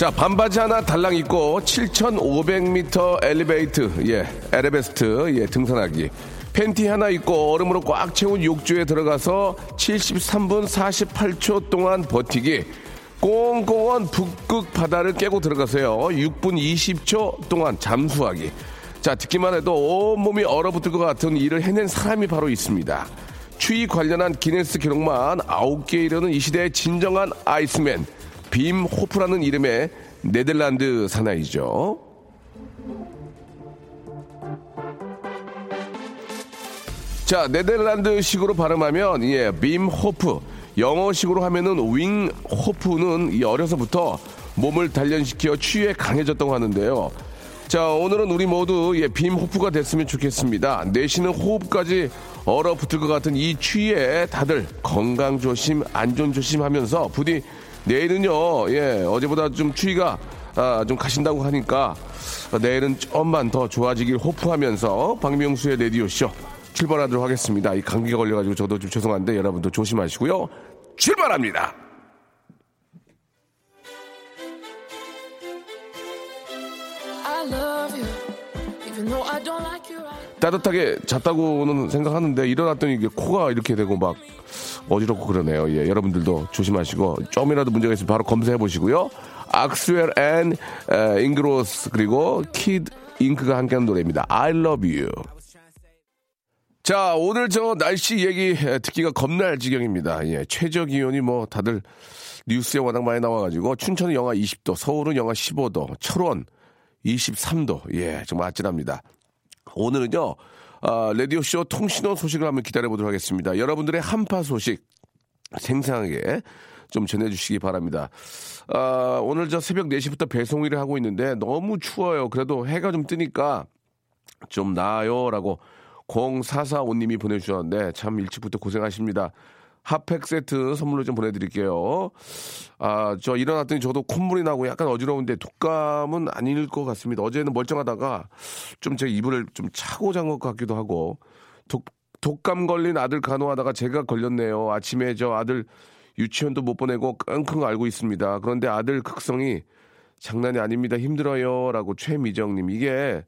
자, 반바지 하나 달랑 입고 7,500m 엘리베이트, 예, 에레베스트, 예, 등산하기. 팬티 하나 입고 얼음으로 꽉 채운 욕조에 들어가서 73분 48초 동안 버티기. 꽁꽁한 북극 바다를 깨고 들어가서요. 6분 20초 동안 잠수하기. 자, 듣기만 해도 온몸이 얼어붙을 것 같은 일을 해낸 사람이 바로 있습니다. 추위 관련한 기네스 기록만 9개 이르는 이 시대의 진정한 아이스맨. 빔 호프라는 이름의 네덜란드 사나이죠. 자, 네덜란드식으로 발음하면 예, 빔 호프. 영어식으로 하면은 윙 호프는 이 어려서부터 몸을 단련시켜 추위에 강해졌다고 하는데요. 자, 오늘은 우리 모두 예, 빔 호프가 됐으면 좋겠습니다. 내쉬는 호흡까지 얼어붙을 것 같은 이 추위에 다들 건강 조심, 안전 조심하면서 부디 내일은요, 예, 어제보다 좀 추위가 아, 좀 가신다고 하니까 내일은 좀만 더 좋아지길 호프하면서 박명수의 레디오쇼 출발하도록 하겠습니다. 이 감기가 걸려가지고 저도 좀 죄송한데 여러분도 조심하시고요. 출발합니다. 따뜻하게 잤다고는 생각하는데 일어났더니 이게 코가 이렇게 되고 막 어지럽고 그러네요. 예, 여러분들도 조심하시고 좀이라도 문제가 있으면 바로 검사해 보시고요. Axwell and Ingrosso 그리고 Kid Ink가 함께하는 노래입니다. I love you. 자, 오늘 저 날씨 얘기 듣기가 겁날 지경입니다. 예, 최저 기온이 뭐 다들 뉴스에 워낙 많이 나와가지고 춘천은 영하 20도, 서울은 영하 15도, 철원 23도. 예, 정말 아찔합니다. 오늘은요, 아, 라디오쇼 통신원 소식을 한번 기다려보도록 하겠습니다. 여러분들의 한파 소식 생생하게 좀 전해주시기 바랍니다. 아, 오늘 저 새벽 4시부터 배송 일을 하고 있는데 너무 추워요. 그래도 해가 좀 뜨니까 좀 나아요. 라고 0445님이 보내주셨는데 참 일찍부터 고생하십니다. 핫팩 세트 선물로 좀 보내드릴게요. 아, 저 일어났더니 저도 콧물이 나고 약간 어지러운데 독감은 아닐 것 같습니다. 어제는 멀쩡하다가 좀 제 이불을 좀 차고 잔 것 같기도 하고 독, 독감 걸린 아들 간호하다가 제가 걸렸네요. 아침에 저 아들 유치원도 못 보내고 끙끙 앓고 있습니다. 그런데 아들 극성이 장난이 아닙니다. 힘들어요. 라고 최미정님. 이게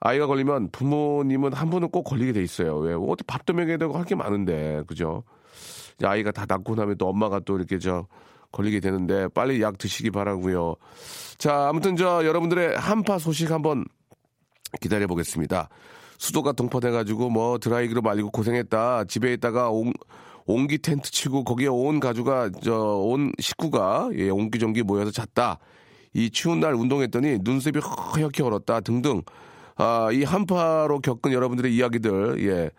아이가 걸리면 부모님은 한 분은 꼭 걸리게 돼 있어요. 왜? 어디 밥도 먹여야 되고 할 게 많은데. 그죠? 아이가 다 낳고 나면 또 엄마가 또 이렇게 저 걸리게 되는데 빨리 약 드시기 바라고요. 자, 아무튼 저 여러분들의 한파 소식 한번 기다려 보겠습니다. 수도가 동파돼 가지고 뭐 드라이기로 말리고 고생했다. 집에 있다가 온, 옹기 텐트 치고 거기에 온 가주가 저 온 식구가 예, 옹기종기 모여서 잤다. 이 추운 날 운동했더니 눈썹이 허옇게 얼었다 등등 아, 이 한파로 겪은 여러분들의 이야기들, 예.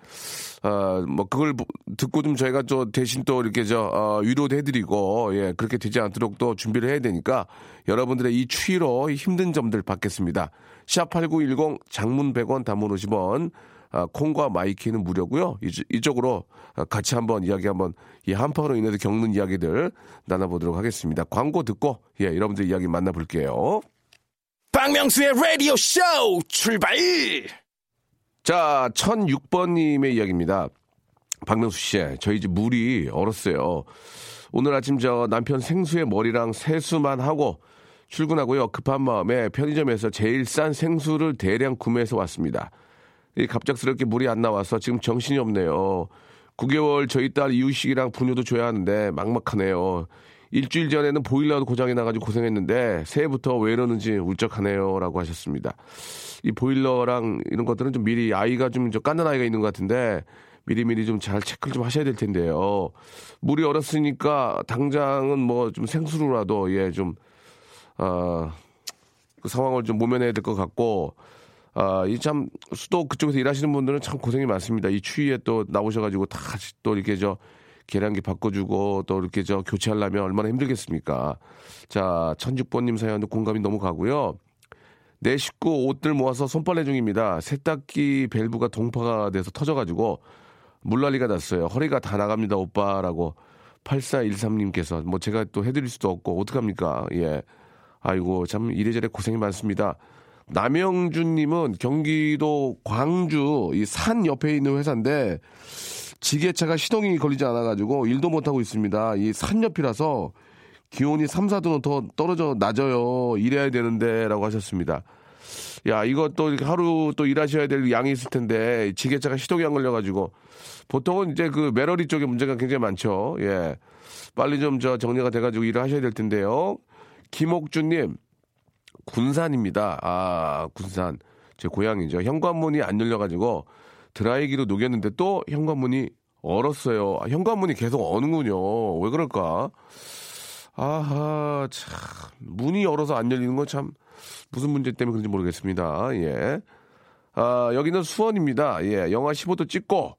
아, 뭐, 그걸 듣고 좀 저희가 저 대신 또 이렇게 저, 어, 위로도 해드리고, 예, 그렇게 되지 않도록 또 준비를 해야 되니까 여러분들의 이 추위로 힘든 점들 받겠습니다. 샵8910 장문 100원 단문 50원, 아, 콩과 마이K는 무료고요 이쪽으로 같이 한번 이야기 한번 이 한파로 인해서 겪는 이야기들 나눠보도록 하겠습니다. 광고 듣고, 예, 여러분들 이야기 만나볼게요. 박명수의 라디오 쇼 출발! 자, 1006번님의 이야기입니다. 박명수 씨, 저희 집 물이 얼었어요. 오늘 아침 저 남편 생수에 머리랑 세수만 하고 출근하고요. 급한 마음에 편의점에서 제일 싼 생수를 대량 구매해서 왔습니다. 이 갑작스럽게 물이 안 나와서 지금 정신이 없네요. 9개월 저희 딸 이유식이랑 분유도 줘야 하는데 막막하네요. 일주일 전에는 보일러도 고장이 나가지고 고생했는데 새해부터 왜 이러는지 울적하네요라고 하셨습니다. 이 보일러랑 이런 것들은 좀 미리 아이가 좀저 깐난 아이가 있는 것 같은데 미리미리 좀 잘 체크를 좀 하셔야 될 텐데요. 물이 얼었으니까 당장은 뭐 좀 생수로라도 예좀 아, 그 상황을 좀 모면해야 될 것 같고 아, 이 참 수도 그쪽에서 일하시는 분들은 참 고생이 많습니다. 이 추위에 또 나오셔가지고 다 또 이렇게 저 계량기 바꿔주고 또 이렇게 저 교체하려면 얼마나 힘들겠습니까? 자, 천육번님 사연도 공감이 너무 가고요. 내 식구 옷들 모아서 손빨래 중입니다. 세탁기 밸브가 동파가 돼서 터져가지고 물난리가 났어요. 허리가 다 나갑니다, 오빠라고 8413님께서 뭐 제가 또 해드릴 수도 없고 어떡합니까? 예. 아이고 참 이래저래 고생이 많습니다. 남영준님은 경기도 광주 이 산 옆에 있는 회사인데 지게차가 시동이 걸리지 않아가지고 일도 못하고 있습니다. 이 산 옆이라서 기온이 3, 4도는 더 떨어져 낮아요. 일해야 되는데 라고 하셨습니다. 야, 또 이렇게 하루 또 일하셔야 될 양이 있을 텐데 지게차가 시동이 안 걸려가지고 보통은 이제 그 메러리 쪽에 문제가 굉장히 많죠. 예. 빨리 좀 저 정리가 돼가지고 일을 하셔야 될 텐데요. 김옥주님, 군산입니다. 아, 군산. 제 고향이죠. 현관문이 안 열려가지고 드라이기로 녹였는데 또 현관문이 얼었어요. 아, 현관문이 계속 어는군요. 왜 그럴까? 아하, 참. 문이 얼어서 안 열리는 건 참 무슨 문제 때문에 그런지 모르겠습니다. 예. 아, 여기는 수원입니다. 예. 영하 15도 찍고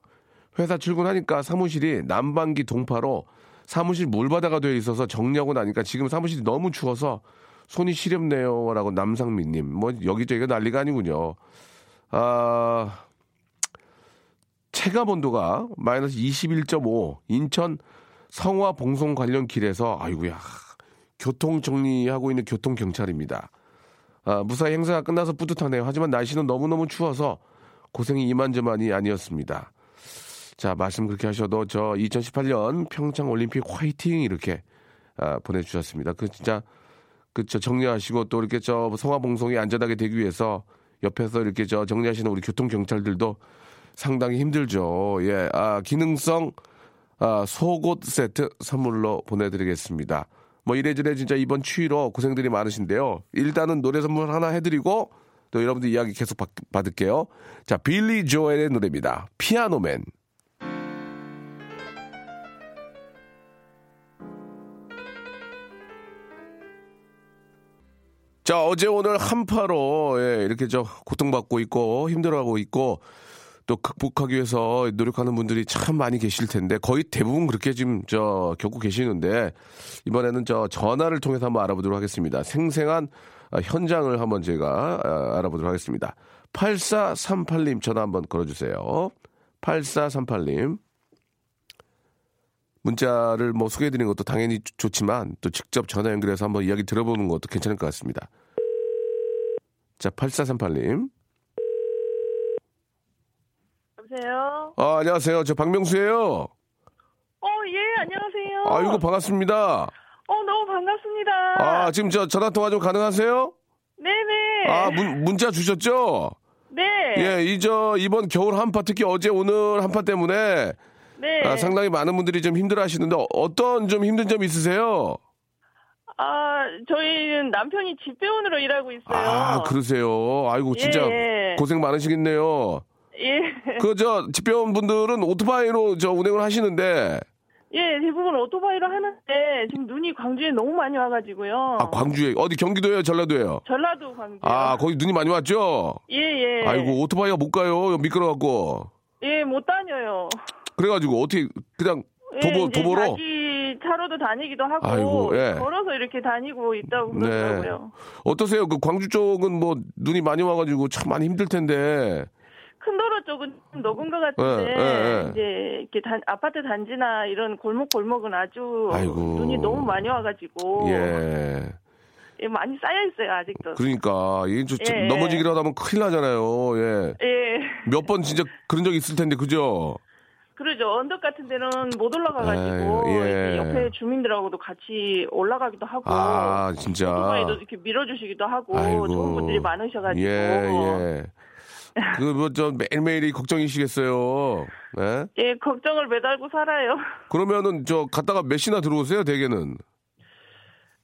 회사 출근하니까 사무실이 난방기 동파로 사무실 물바다가 되어 있어서 정리하고 나니까 지금 사무실이 너무 추워서 손이 시렵네요. 라고 남상민님. 뭐 여기저기가 난리가 아니군요. 아, 체감 온도가 마이너스 21.5 인천 성화 봉송 관련 길에서 아이고야 교통 정리하고 있는 교통 경찰입니다. 아, 무사히 행사가 끝나서 뿌듯하네요. 하지만 날씨는 너무너무 추워서 고생이 이만저만이 아니었습니다. 자, 말씀 그렇게 하셔도 저 2018년 평창 올림픽 화이팅 이렇게 아, 보내주셨습니다. 그 진짜 그 저 정리하시고 또 이렇게 저 성화 봉송이 안전하게 되기 위해서 옆에서 이렇게 저 정리하시는 우리 교통 경찰들도 상당히 힘들죠. 예, 아 기능성 아, 속옷 세트 선물로 보내드리겠습니다. 뭐 이래저래 진짜 이번 추위로 고생들이 많으신데요. 일단은 노래 선물 하나 해드리고 또 여러분들 이야기 계속 받, 받을게요. 자, 빌리 조엘의 노래입니다. 피아노맨. 자, 어제 오늘 한파로, 예, 이렇게 저 고통받고 있고 힘들어하고 있고 또 극복하기 위해서 노력하는 분들이 참 많이 계실 텐데 거의 대부분 그렇게 지금 저 겪고 계시는데 이번에는 저 전화를 통해서 한번 알아보도록 하겠습니다. 생생한 아, 현장을 한번 제가 아, 알아보도록 하겠습니다. 8438님 전화 한번 걸어주세요. 8438님. 문자를 뭐 소개해드리는 것도 당연히 좋지만 또 직접 전화 연결해서 한번 이야기 들어보는 것도 괜찮을 것 같습니다. 자, 8438님. 여보세요? 아, 안녕하세요. 저 박명수예요. 어, 예, 안녕하세요. 아이고, 반갑습니다. 어, 너무 반갑습니다. 아, 지금 저 전화 통화 좀 가능하세요? 네네. 아, 문, 문자 주셨죠? 네. 예, 이 저 이번 겨울 한파 특히 어제 오늘 한파 때문에 네. 아, 상당히 많은 분들이 좀 힘들어 하시는데 어떤 좀 힘든 점 있으세요? 아, 저희는 남편이 집배원으로 일하고 있어요. 아, 그러세요. 아이고, 진짜 예. 고생 많으시겠네요. 예. 그, 저, 집배원 분들은 오토바이로 저 운행을 하시는데, 예, 대부분 오토바이로 하는데 지금 눈이 광주에 너무 많이 와가지고요. 아, 광주에, 어디 경기도예요? 전라도예요? 전라도 광주. 아, 거기 눈이 많이 왔죠? 예, 예. 아이고, 오토바이가 못 가요. 미끄러갖고. 예, 못 다녀요. 그래가지고, 어떻게, 그냥 예, 도보, 이제 도보로? 자기 차로도 다니기도 하고 아이고, 예. 걸어서 이렇게 다니고 있다고 그러더라고요. 어떠세요? 그 광주 쪽은 뭐 눈이 많이 와가지고 참 많이 힘들 텐데. 큰도로 쪽은 좀 녹은 것 같은데 예, 예, 예. 이제 이렇게 단, 아파트 단지나 이런 골목 골목은 아주 아이고. 눈이 너무 많이 와가지고 예. 예, 많이 쌓여 있어요 아직도. 그러니까 이게 좀 예. 넘어지기라도 하면 큰일 나잖아요. 예. 예, 몇 번 진짜 그런 적 있을 텐데 그죠? 그러죠. 언덕 같은 데는 못 올라가가지고 예. 옆에 주민들하고도 같이 올라가기도 하고 아 진짜. 이렇게 밀어주시기도 하고 아이고. 좋은 분들이 많으셔가지고 예 예. 그뭐저 매일매일이 걱정이시겠어요. 예? 예, 걱정을 매달고 살아요. 그러면은 저 갔다가 몇 시나 들어오세요 대개는?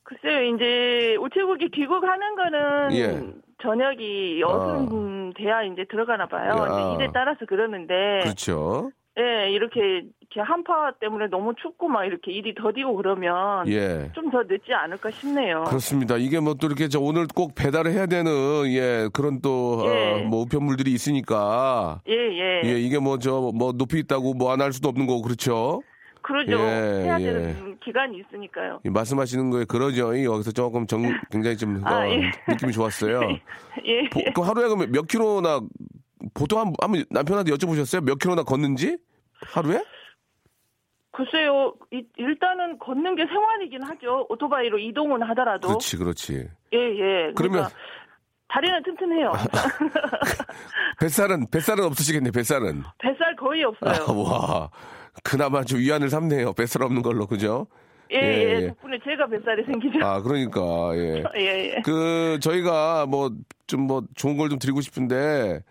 글쎄요, 이제 우체국이 귀국하는 거는 예. 저녁이 여순 돼야 이제 들어가나 봐요. 야. 근데 일에 따라서 그러는데, 그렇죠. 예, 이렇게, 이렇게 한파 때문에 너무 춥고 막 이렇게 일이 더디고 그러면 예. 좀 더 늦지 않을까 싶네요. 그렇습니다. 이게 뭐 또 이렇게 저 오늘 꼭 배달을 해야 되는 예 그런 또 예. 어, 뭐 우편물들이 있으니까 예, 예. 예 이게 뭐저뭐 높이 있다고 뭐 안 할 수도 없는 거고 그렇죠. 그러죠. 예, 해야 예. 되는 기간이 있으니까요. 이 말씀하시는 거에 그러죠. 이 여기서 조금 정, 굉장히 좀 아, 어, 예. 느낌이 좋았어요. 예. 보- 그 하루에 그러면 몇 킬로나 보통 한, 한번 남편한테 여쭤보셨어요? 몇 킬로나 걷는지? 하루에? 글쎄요, 이- 일단은 걷는 게 생활이긴 하죠. 오토바이로 이동은 하더라도. 그렇지, 그렇지. 예, 예. 그러면- 그러니까 다리는 튼튼해요. 뱃살은, 뱃살은 없으시겠네, 뱃살은. 뱃살 거의 아, 없어요. 와. 그나마 좀 위안을 삼네요. 뱃살 없는 걸로, 그죠? 예, 예, 예, 예. 덕분에 제가 뱃살이 생기죠. 아, 그러니까, 예. 예, 예. 그, 저희가 뭐, 좀 뭐, 좋은 걸 좀 드리고 싶은데,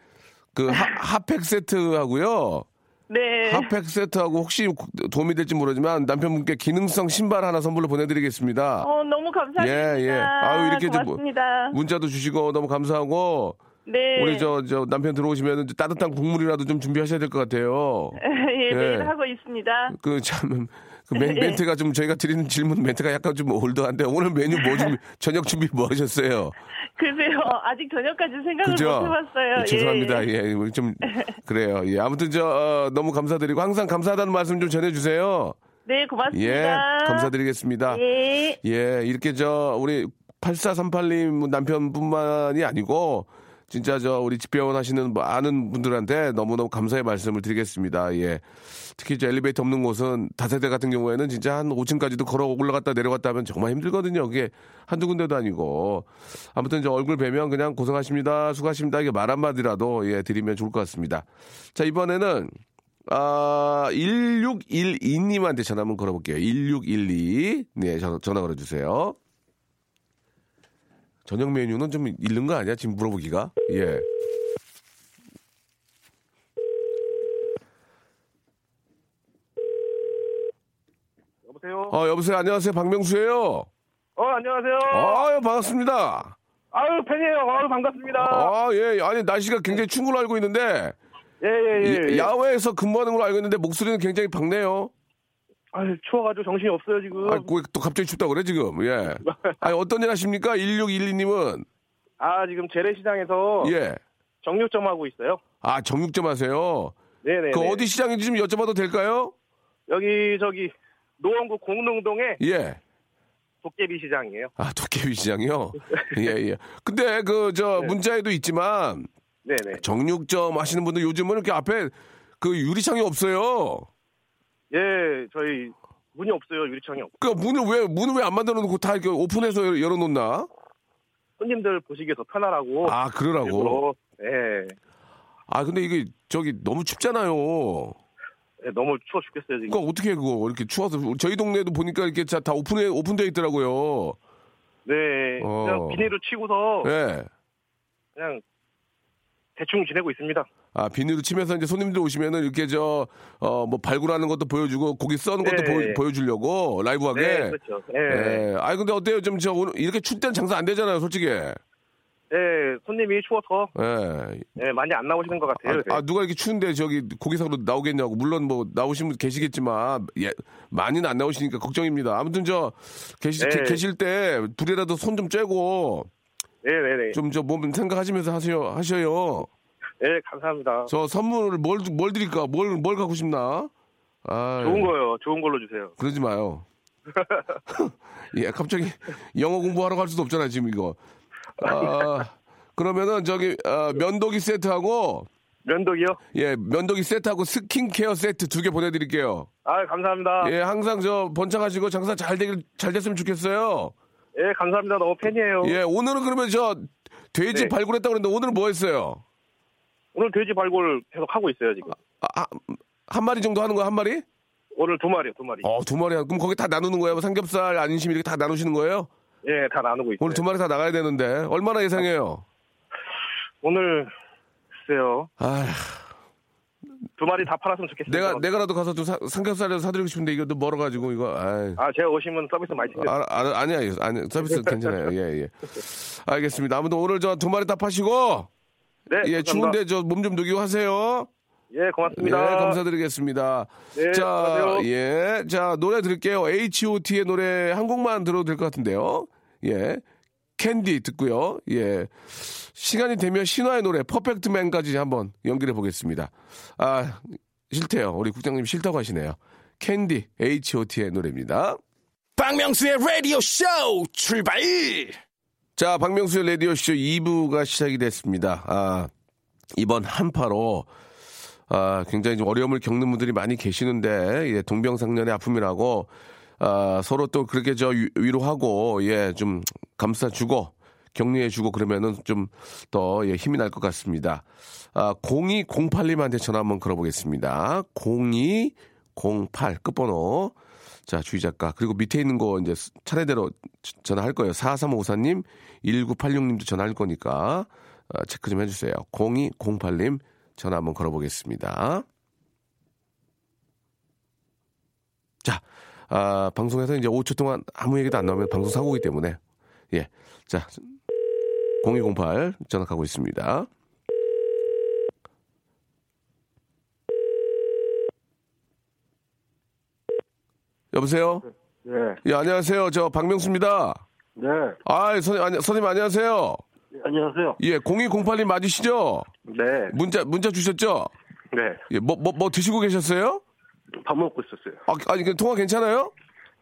그, 하, 핫팩 세트하고요. 네. 핫팩 세트하고 혹시 도움이 될지 모르지만 남편분께 기능성 신발 하나 선물로 보내드리겠습니다. 어, 너무 감사합니다. 예, 예. 아유, 이렇게 고맙습니다. 문자도 주시고 너무 감사하고, 네. 우리 저, 저 남편 들어오시면 따뜻한 국물이라도 좀 준비하셔야 될 것 같아요. 예, 예. 매일 하고 있습니다. 그 참, 그 멘, 예. 멘트가 좀 저희가 드리는 질문 멘트가 약간 좀 올드한데 오늘 메뉴 뭐 준비, 저녁 준비 뭐 하셨어요? 글쎄요, 아직 저녁까지 생각을 그죠? 못 해봤어요. 예, 죄송합니다. 예, 예. 예, 우리 좀 그래요. 예, 아무튼 저 어, 너무 감사드리고 항상 감사하다는 말씀 좀 전해주세요. 네, 고맙습니다. 예, 감사드리겠습니다. 예. 예, 이렇게 저 우리 8438님 남편뿐만이 아니고 진짜 저 우리 집배원 하시는 많은 분들한테 너무너무 감사의 말씀을 드리겠습니다. 예. 특히 저 엘리베이터 없는 곳은 다세대 같은 경우에는 진짜 한 5층까지도 걸어 올라갔다 내려갔다 하면 정말 힘들거든요. 그게 한두 군데도 아니고. 아무튼 저 얼굴 뵈면 그냥 고생하십니다. 수고하십니다. 이게 말 한마디라도 예, 드리면 좋을 것 같습니다. 자, 이번에는 아, 1612님한테 전화 한번 걸어볼게요. 1612. 네, 전화, 전화 걸어주세요. 저녁 메뉴는 좀 잃는 거 아니야? 지금 물어보기가? 예. 여보세요? 어, 여보세요. 안녕하세요. 박명수예요 어, 안녕하세요. 아유, 반갑습니다. 아유, 팬이에요. 아유, 반갑습니다. 아, 예. 아니, 날씨가 굉장히 추운 걸로 알고 있는데, 예, 예, 예. 이- 야외에서 근무하는 걸로 알고 있는데, 목소리는 굉장히 밝네요. 아유, 추워가지고 정신이 없어요, 지금. 아, 왜또 갑자기 춥다고 그래, 지금? 예. 아니, 어떤 일 하십니까? 1612님은? 아, 지금 재래시장에서 예. 정육점 하고 있어요. 아, 정육점 하세요? 네네. 그 어디 시장인지 좀 여쭤봐도 될까요? 여기, 저기, 노원구 공릉동에 예. 도깨비 시장이에요. 아, 도깨비 시장이요? 예, 예. 근데 그, 저, 네. 문자에도 있지만, 네네. 정육점 하시는 분들 요즘은 이렇게 앞에 그 유리창이 없어요. 예, 저희 문이 없어요. 유리창이 없고. 그 문을 왜, 문을 왜 안 만들어 놓고 다 이렇게 오픈해서 열어 놓나? 손님들 보시기에 더 편하라고. 아, 그러라고? 일부러. 예. 아, 근데 이게 저기 너무 춥잖아요. 예, 너무 추워 죽겠어요, 지금. 그러니까 어떻게 해, 그거 이렇게 추워서. 저희 동네도 보니까 이렇게 자- 다 오픈해, 오픈되어 있더라고요. 네. 어. 그냥 비닐을 치고서 예. 그냥 대충 지내고 있습니다. 아, 비닐로 치면서 이제 손님들 오시면은 이렇게 저, 어, 뭐 발굴하는 것도 보여주고 고기 써는 것도 네. 보여, 주려고 라이브하게. 네, 그렇죠. 예. 예. 아니, 근데 어때요? 좀 저 오늘 이렇게 춥 때는 장사 안 되잖아요, 솔직히. 예, 손님이 추워서 예. 예, 많이 안 나오시는 것 같아요. 아. 아, 누가 이렇게 추운데 저기 고기사로 나오겠냐고. 물론 뭐 나오신 분 계시겠지만 예, 많이는 안 나오시니까 걱정입니다. 아무튼 저 계시, 네. 계- 계실 때 둘이라도 손 좀 쬐고 네네네. 좀 저 몸 생각하시면서 하세요. 하셔요. 네, 감사합니다. 저 선물을 뭘, 뭘 드릴까? 뭘, 뭘 갖고 싶나? 아, 좋은 거요. 좋은 걸로 주세요. 그러지 마요. 예, 갑자기 영어 공부하러 갈 수도 없잖아요, 지금 이거. 아, 그러면은 저기 아, 면도기 세트하고 면도기요? 예, 면도기 세트하고 스킨케어 세트 두 개 보내드릴게요. 아, 감사합니다. 예, 항상 저 번창하시고 장사 잘 되길 잘 됐으면 좋겠어요. 예, 감사합니다. 너무 팬이에요. 예, 오늘은 그러면 저 돼지 네. 발굴했다고 그랬는데 오늘은 뭐 했어요? 오늘 돼지 발굴 계속 하고 있어요, 지금. 아, 아, 한 마리 정도 하는 거야, 한 마리? 오늘 두 마리요, 두 마리. 어, 두 마리. 그럼 거기 다 나누는 거예요? 뭐 삼겹살, 안심 이렇게 다 나누시는 거예요? 예, 다 나누고 있어요. 오늘 두 마리 다 나가야 되는데 얼마나 예상해요? 오늘, 글쎄요. 아, 두 마리 다 팔았으면 좋겠습니다. 내가 내가라도 가서 좀 사- 삼겹살이라도 사드리고 싶은데 이것도 멀어가지고 이거. 아이. 아, 제가 오시면 서비스 많이 드려요. 아, 아, 아니야, 아니 서비스 괜찮아요. 예, 예. 알겠습니다. 아무튼 오늘 저 두 마리 다 파시고 네, 예, 감사합니다. 추운데 저 몸 좀 녹이고 하세요. 예, 고맙습니다. 예, 감사드리겠습니다. 네, 자, 안녕하세요. 예, 자 노래 들을게요. H.O.T의 노래 한 곡만 들어도 될 것 같은데요. 예, 캔디 듣고요. 예, 시간이 되면 신화의 노래 퍼펙트맨까지 한번 연결해 보겠습니다. 아, 싫대요. 우리 국장님 싫다고 하시네요. 캔디, H.O.T의 노래입니다. 박명수의 라디오 쇼 출발! 자, 박명수의 라디오쇼 2부가 시작이 됐습니다. 아, 이번 한파로, 아, 굉장히 좀 어려움을 겪는 분들이 많이 계시는데, 예, 동병상련의 아픔이라고, 아, 서로 또 그렇게 저 위- 위로하고, 예, 좀 감싸주고, 격려해주고 그러면은 좀 더 예, 힘이 날 것 같습니다. 아, 0208님한테 전화 한번 걸어보겠습니다. 0208 끝번호. 자, 주의 작가. 그리고 밑에 있는 거 이제 차례대로 저- 전화할 거예요. 4354님, 1986님도 전화할 거니까 어, 체크 좀 해주세요. 0208님 전화 한번 걸어보겠습니다. 자, 아, 방송에서 이제 5초 동안 아무 얘기도 안 나오면 방송 사고기 때문에 예, 자, 0208 전화 가고 있습니다. 여보세요? 네. 예, 안녕하세요. 저 박명수입니다. 네. 아, 선생님, 아니, 선생님 안녕하세요. 안녕하세요. 예, 0208님 맞으시죠? 네. 문자, 문자 주셨죠? 네. 예, 뭐, 뭐, 뭐 드시고 계셨어요? 밥 먹고 있었어요. 아, 아니, 그 통화 괜찮아요?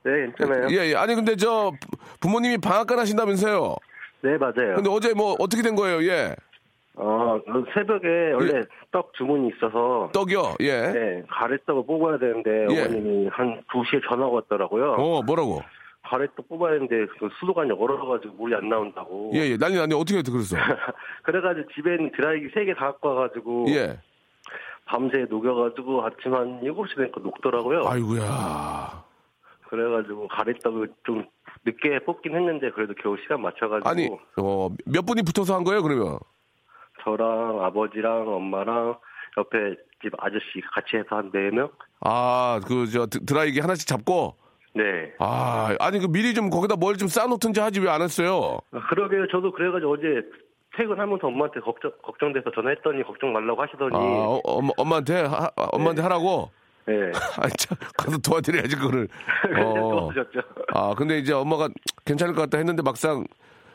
네, 괜찮아요. 예, 예. 아니, 근데 저 부- 부모님이 방앗간 하신다면서요? 네, 맞아요. 근데 어제 뭐 어떻게 된 거예요? 예. 어, 그 새벽에 원래 떡 주문이 있어서 떡이요? 예. 네, 가래떡을 뽑아야 되는데 예. 어머님이 한 2시에 전화가 왔더라고요. 어, 뭐라고? 가래떡 뽑아야 되는데 그 수도관이 얼어가지고 물이 안 나온다고. 예, 예. 난리 났네. 어떻게 했어, 그랬어? 그래가지고 집에 있는 드라이기 3개 다 갖고 와가지고 예. 밤새 녹여가지고 아침 한 7시 되니까 녹더라고요. 아이고야. 그래가지고 가래떡을 좀 늦게 뽑긴 했는데 그래도 겨우 시간 맞춰가지고 아니, 어, 몇 분이 붙어서 한 거예요, 그러면? 저랑 아버지랑 엄마랑 옆에 집 아저씨 같이 해서 한 4명? 아, 그, 저, 드- 드라이기 하나씩 잡고? 네. 아, 아니, 그 미리 좀 거기다 뭘 좀 싸놓든지 하지 왜 안 했어요? 아, 그러게요. 저도 그래가지고 어제 퇴근하면서 엄마한테 걱정, 걱정돼서 전화했더니 걱정 말라고 하시더니. 아, 어, 엄마, 엄마한테, 하, 아, 엄마한테 하라고? 네. 아, 참, 가서 도와드려야지, 그거를. 어. 아, 근데 이제 엄마가 괜찮을 것 같다 했는데 막상,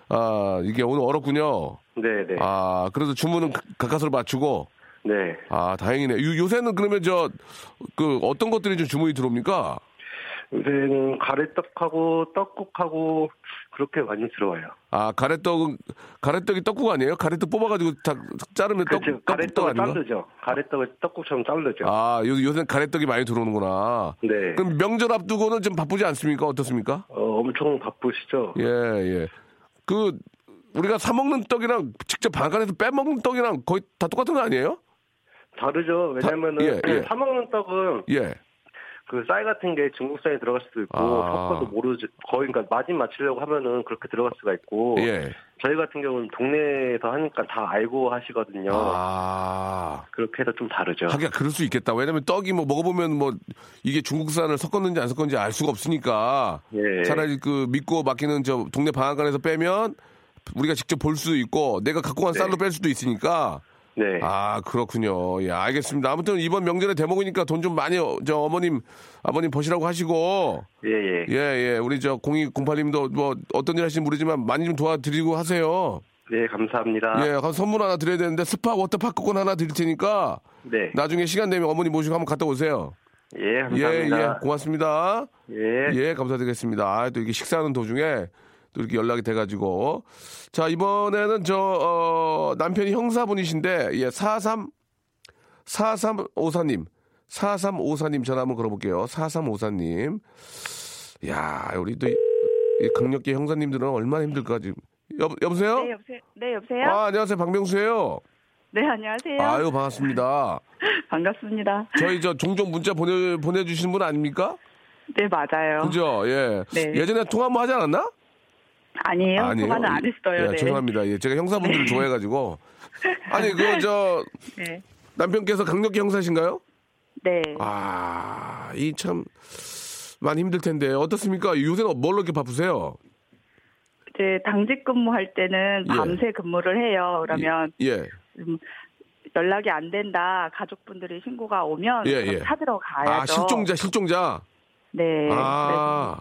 아, 이게 오늘 얼었군요. 네 네. 아, 그래도 주문은 가- 가까스로 맞추고, 네. 아, 다행이네. 요, 요새는 그러면 저, 그, 어떤 것들이 좀 주문이 들어옵니까? 요새는 가래떡하고 떡국하고 그렇게 많이 들어와요. 아, 가래떡은, 가래떡이 떡국 아니에요? 가래떡 뽑아가지고 다 자르면 떡, 그렇죠. 가래떡을? 자르죠. 가래떡을 떡국처럼 자르죠. 아, 요, 요새는 가래떡이 많이 들어오는구나. 네. 그럼 명절 앞두고는 좀 바쁘지 않습니까? 어떻습니까? 어, 엄청 바쁘시죠? 예, 예. 그, 우리가 사 먹는 떡이랑 직접 방앗간에서 빼먹는 떡이랑 거의 다 똑같은 거 아니에요? 다르죠. 왜냐면은 예, 예. 사 먹는 떡은 예. 그 쌀 같은 게 중국산이 들어갈 수도 있고 아. 섞어도 모르죠. 거의 그러니까 마진 맞추려고 하면은 그렇게 들어갈 수가 있고 예. 저희 같은 경우는 동네에서 하니까 다 알고 하시거든요. 아. 그렇게 해서 좀 다르죠. 하기야 그럴 수 있겠다. 왜냐면 떡이 뭐 먹어보면 뭐 이게 중국산을 섞었는지 안 섞었는지 알 수가 없으니까 예. 차라리 그 믿고 맡기는 저 동네 방앗간에서 빼면 우리가 직접 볼 수도 있고 내가 갖고 간 네. 쌀로 뺄 수도 있으니까 네. 아 그렇군요. 예 알겠습니다. 아무튼 이번 명절에 대목이니까 돈 좀 많이 어, 저 어머님 아버님 버시라고 하시고 예, 예. 예 예 우리 저 0208님도 뭐 어떤 일 하시는지 모르지만 많이 좀 도와드리고 하세요. 네, 감사합니다. 예 가서 선물 하나 드려야 되는데 스파 워터파크권 하나 드릴 테니까 네. 나중에 시간 되면 어머니 모시고 한번 갔다 오세요. 예, 예, 감사합니다. 예, 고맙습니다. 예. 예, 감사드리겠습니다. 아, 또 이게 식사하는 도중에 또 이렇게 연락이 돼가지고. 자, 이번에는 저, 어, 남편이 형사분이신데, 예, 43, 4354님. 4354님 전화 한번 걸어볼게요. 4354님. 야, 우리 또, 이, 이 강력계 형사님들은 얼마나 힘들까, 지금. 여, 여보세요? 네, 여보세요. 네, 여보세요. 아, 안녕하세요. 박명수예요. 네, 안녕하세요. 아유, 반갑습니다. 반갑습니다. 저희 저 종종 문자 보내, 보내주시는 분 아닙니까? 네, 맞아요. 그죠? 예. 네. 예전에 통화 한번 하지 않았나? 아니에요. 아니에요. 통화는 안 했어요. 예, 네. 죄송합니다. 예, 제가 형사분들을 좋아해가지고. 아니, 그, 저, 네. 남편께서 강력계 형사신가요? 네. 아, 이 참, 많이 힘들 텐데. 어떻습니까? 요새는 뭘로 이렇게 바쁘세요? 이제 당직 근무할 때는 예. 밤새 근무를 해요. 그러면 예. 좀 연락이 안 된다. 가족분들이 신고가 오면 예, 예. 찾으러 가야죠. 아, 실종자, 실종자. 네. 아,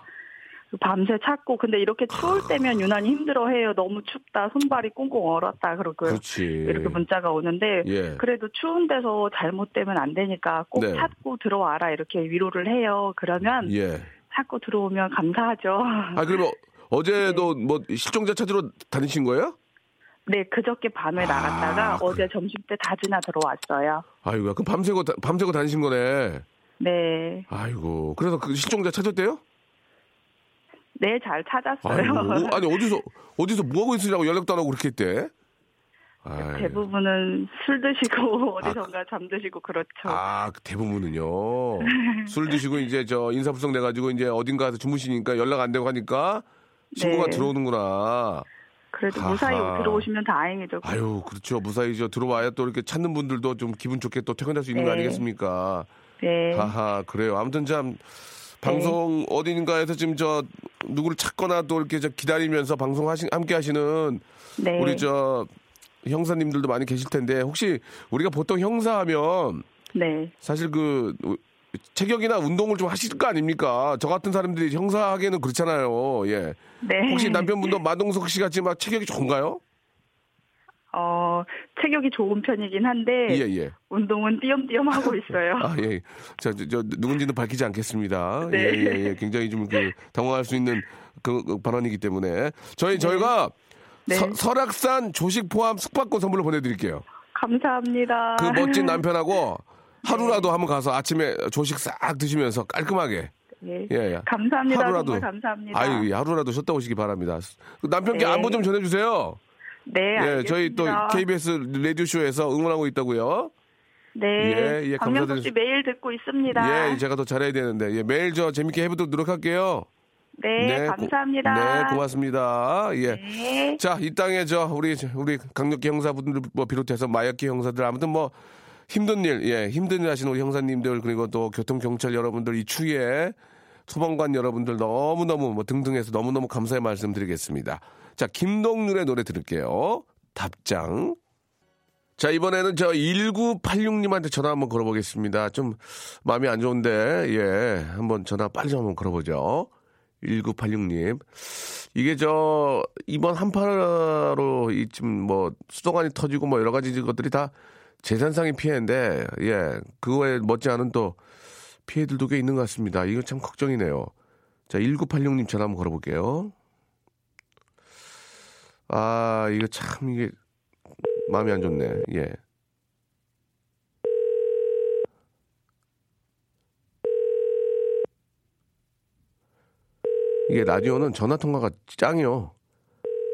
밤새 찾고 근데 이렇게 추울 때면 유난히 힘들어해요. 너무 춥다, 손발이 꽁꽁 얼었다 그러고 그렇지. 이렇게 문자가 오는데 예. 그래도 추운 데서 잘못되면 안 되니까 꼭 네. 찾고 들어와라 이렇게 위로를 해요. 그러면 예. 찾고 들어오면 감사하죠. 아, 그러면 어제도 네. 뭐 실종자 찾으러 다니신 거예요? 네, 그저께 밤에 아, 나갔다가 그래. 어제 점심 때 다지나 들어왔어요. 아이고, 그럼 밤새고, 다- 밤새고 다니신 거네. 네, 아이고, 그래서 그 실종자 찾았대요? 네, 잘 찾았어요. 아이고, 아니, 어디서, 어디서 뭐 하고 있으려고 연락도 안 하고 그렇게 했대? 아이, 대부분은 술 드시고 어디선가 잠드시고 그렇죠. 아, 그 대부분은요. 술 드시고 이제 저 인사불성 내가지고 이제 어딘가 가서 주무시니까 연락 안 되고 하니까 친구가 네. 들어오는구나. 그래도 하하. 무사히 들어오시면 다행이죠. 아유, 그렇죠. 무사히 저 들어와야 또 이렇게 찾는 분들도 좀 기분 좋게 또 퇴근할 수 있는 거 네. 아니겠습니까? 네, 하하, 그래요. 아무튼 참 방송 어딘가에서 지금 저 누구를 찾거나 또 이렇게 저 기다리면서 방송 하시, 함께 하시는 네, 우리 저 형사님들도 많이 계실 텐데 혹시 우리가 보통 형사하면 네, 사실 그 체격이나 운동을 좀 하실 거 아닙니까? 저 같은 사람들이 형사하기에는 그렇잖아요. 예. 네. 혹시 남편분도 마동석 씨 같이 막 체격이 좋은가요? 어 체격이 좋은 편이긴 한데 예, 예. 운동은 띄엄띄엄 하고 있어요. 아, 예. 저, 저, 저 누군지는 밝히지 않겠습니다. 네. 예, 예, 예. 굉장히 좀 그, 당황할 수 있는 그, 그 발언이기 때문에. 저희, 저희가 네. 서- 설악산 조식 포함 숙박권 선물로 보내 드릴게요. 감사합니다. 그 멋진 남편하고 하루라도 한번 가서 아침에 조식 싹 드시면서 깔끔하게. 예. 예, 예. 감사합니다. 하루라도. 감사합니다. 아유, 예, 하루라도 쉬었다 오시기 바랍니다. 그 남편께 네. 안부 좀 전해주세요. 네, 예, 알겠습니다. 저희 또 KBS 라디오쇼에서 응원하고 있다고요. 네, 예, 예, 씨 매일 듣고 있습니다. 예, 제가 더 잘해야 되는데. 예, 매일 저 재밌게 해보도록 노력할게요. 네, 고- 감사합니다. 네, 고맙습니다. 예. 네. 자, 이 땅에 저 우리 우리 강력기 형사분들 뭐 비롯해서 마약기 형사들 아무튼 뭐 힘든 일, 예, 힘든 일 하시는 우리 형사님들 그리고 또 교통 경찰 여러분들 이 추위에 소방관 여러분들 너무 너무 뭐 등등해서 너무 너무 감사의 말씀드리겠습니다. 자, 김동률의 노래 들을게요. 답장. 자, 이번에는 저 1986님한테 전화 한번 걸어보겠습니다. 좀 마음이 안 좋은데, 예, 한번 전화 빨리 좀 한번 걸어보죠. 1986님. 이게 저, 이번 한파로 이쯤 뭐, 수도관이 터지고 뭐 여러 가지 것들이 다 재산상의 피해인데, 예, 그거에 못지않은 또 피해들도 꽤 있는 것 같습니다. 이거 참 걱정이네요. 자, 1986님 전화 한번 걸어볼게요. 아, 이거 참, 이게, 마음이 안 좋네. 예. 이게 라디오는 전화 통화가 짱이요.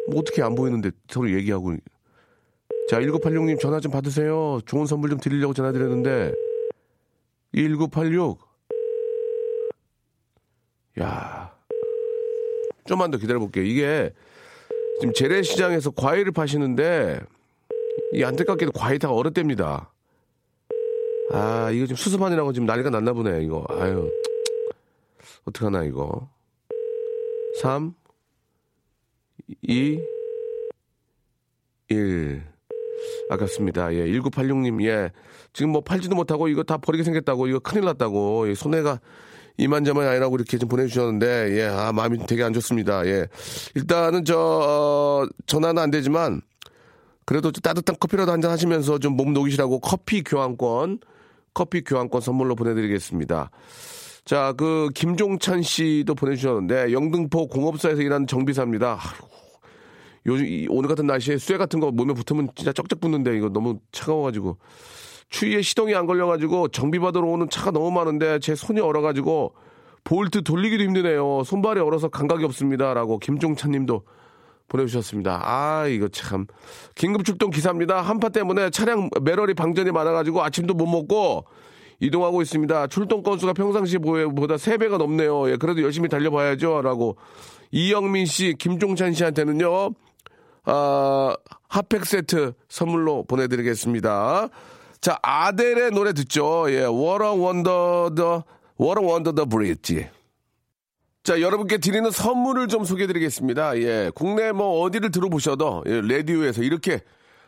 뭐 어떻게 안 보이는데 서로 얘기하고. 자, 1986님 전화 좀 받으세요. 좋은 선물 좀 드리려고 전화 드렸는데. 1986. 야. 좀만 더 기다려 볼게요. 이게 지금 재래시장에서 과일을 파시는데 이 안타깝게도 과일 다 얼었답니다. 아, 이거 지금 수습하느라고 지금 난리가 났나 보네, 이거. 아유. 어떡하나, 이거. 3, 2, 1. 아깝습니다. 예, 1986님, 예. 지금 뭐 팔지도 못하고 이거 다 버리게 생겼다고, 이거 큰일 났다고, 예, 손해가 이만저만이 아니라고 이렇게 좀 보내주셨는데, 예, 아, 마음이 되게 안 좋습니다. 예. 일단은 저, 어, 전화는 안 되지만, 그래도 좀 따뜻한 커피라도 한 잔 하시면서 좀 몸 녹이시라고 커피 교환권, 커피 교환권 선물로 보내드리겠습니다. 자, 그 김종찬 씨도 보내주셨는데 영등포 공업사에서 일하는 정비사입니다. 아이고, 요즘 이 오늘 같은 날씨에 쇠 같은 거 몸에 붙으면 진짜 쩍쩍 붙는데 이거 너무 차가워가지고 추위에 시동이 안 걸려가지고 정비 받으러 오는 차가 너무 많은데 제 손이 얼어가지고 볼트 돌리기도 힘드네요. 손발이 얼어서 감각이 없습니다 라고 김종찬 님도 보내주셨습니다. 아 이거 참 긴급 출동 기사입니다. 한파 때문에 차량 매럴이 방전이 많아가지고 아침도 못 먹고 이동하고 있습니다. 출동 건수가 평상시보다 3배가 넘네요. 예, 그래도 열심히 달려봐야죠. 라고. 이영민 씨, 김종찬 씨한테는요, 아, 핫팩 세트 선물로 보내드리겠습니다. 자, 아델의 노래 듣죠. 예, What a Wonder the, What a Wonder the Bridge. 자, 여러분께 드리는 선물을 좀 소개해 드리겠습니다. 예, 국내 뭐 어디를 들어보셔도, 예, 라디오에서 이렇게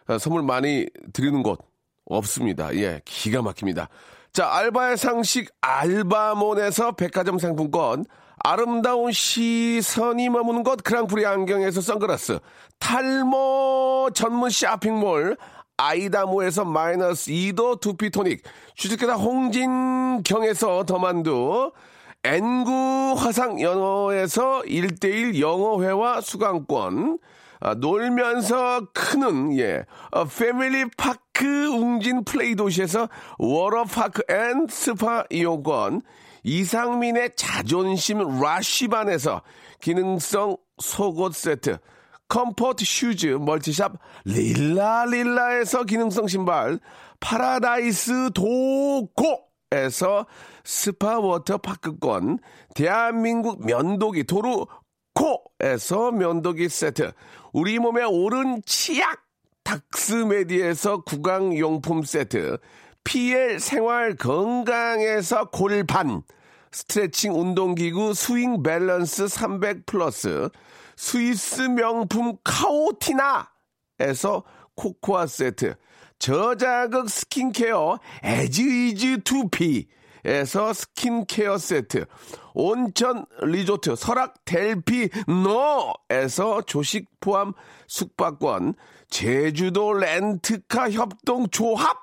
아, 선물 많이 드리는 곳 없습니다. 예, 기가 막힙니다. 자, 알바의 상식 알바몬에서 백화점 상품권, 아름다운 시선이 머무는 곳 그랑프리 안경에서 선글라스 탈모 전문 쇼핑몰 아이다모에서 마이너스 2도 두피토닉 주식회사 홍진경에서 더만두 엔구 화상 영어에서 1대1 영어회화 수강권 아, 놀면서 크는 예 어, 패밀리 파크 웅진 플레이 도시에서 워터파크 and 스파 이용권 이상민의 자존심 라쉬반에서 기능성 속옷 세트 comfort shoes 멀티샵 릴라릴라에서 기능성 신발 파라다이스 도고에서 스파 워터 파크권 대한민국 면도기 도루코에서 면도기 세트 우리 몸에 옳은 치약 닥스메디에서 구강용품 세트 PL 생활 건강에서 골반 스트레칭 운동기구 스윙 밸런스 300 플러스 스위스 명품 카오티나에서 코코아 세트 저자극 스킨케어 에즈이즈 투피에서 스킨케어 세트 온천 리조트 설악 델피노에서 조식 포함 숙박권 제주도 렌트카 협동 조합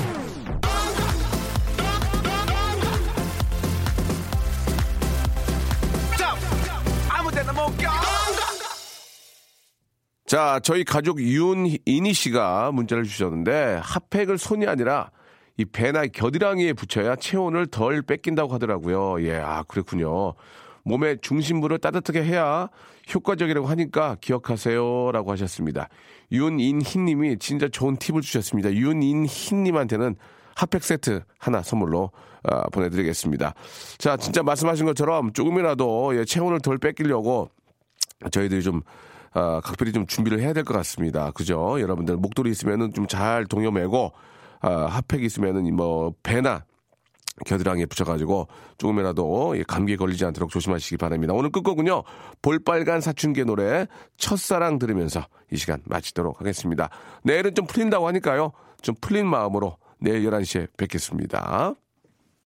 자, 저희 가족 윤이니 씨가 문자를 주셨는데 핫팩을 손이 아니라 이 배나 겨드랑이에 붙여야 체온을 덜 뺏긴다고 하더라고요. 예, 아, 그렇군요. 몸의 중심부를 따뜻하게 해야 효과적이라고 하니까 기억하세요라고 하셨습니다. 윤인희 님이 진짜 좋은 팁을 주셨습니다. 윤인희 님한테는 핫팩 세트 하나 선물로 아, 보내드리겠습니다. 자, 진짜 말씀하신 것처럼 조금이라도 예, 체온을 덜 뺏기려고 저희들이 좀 아, 각별히 좀 준비를 해야 될 것 같습니다. 그죠? 여러분들 목도리 있으면은 좀 잘 동여매고 아, 핫팩 있으면은 뭐 배나 겨드랑이에 붙여가지고 조금이라도 감기에 걸리지 않도록 조심하시기 바랍니다. 오늘 끝곡은요. 볼빨간 사춘기의 노래 첫사랑 들으면서 이 시간 마치도록 하겠습니다. 내일은 좀 풀린다고 하니까요. 좀 풀린 마음으로 내일 11시에 뵙겠습니다.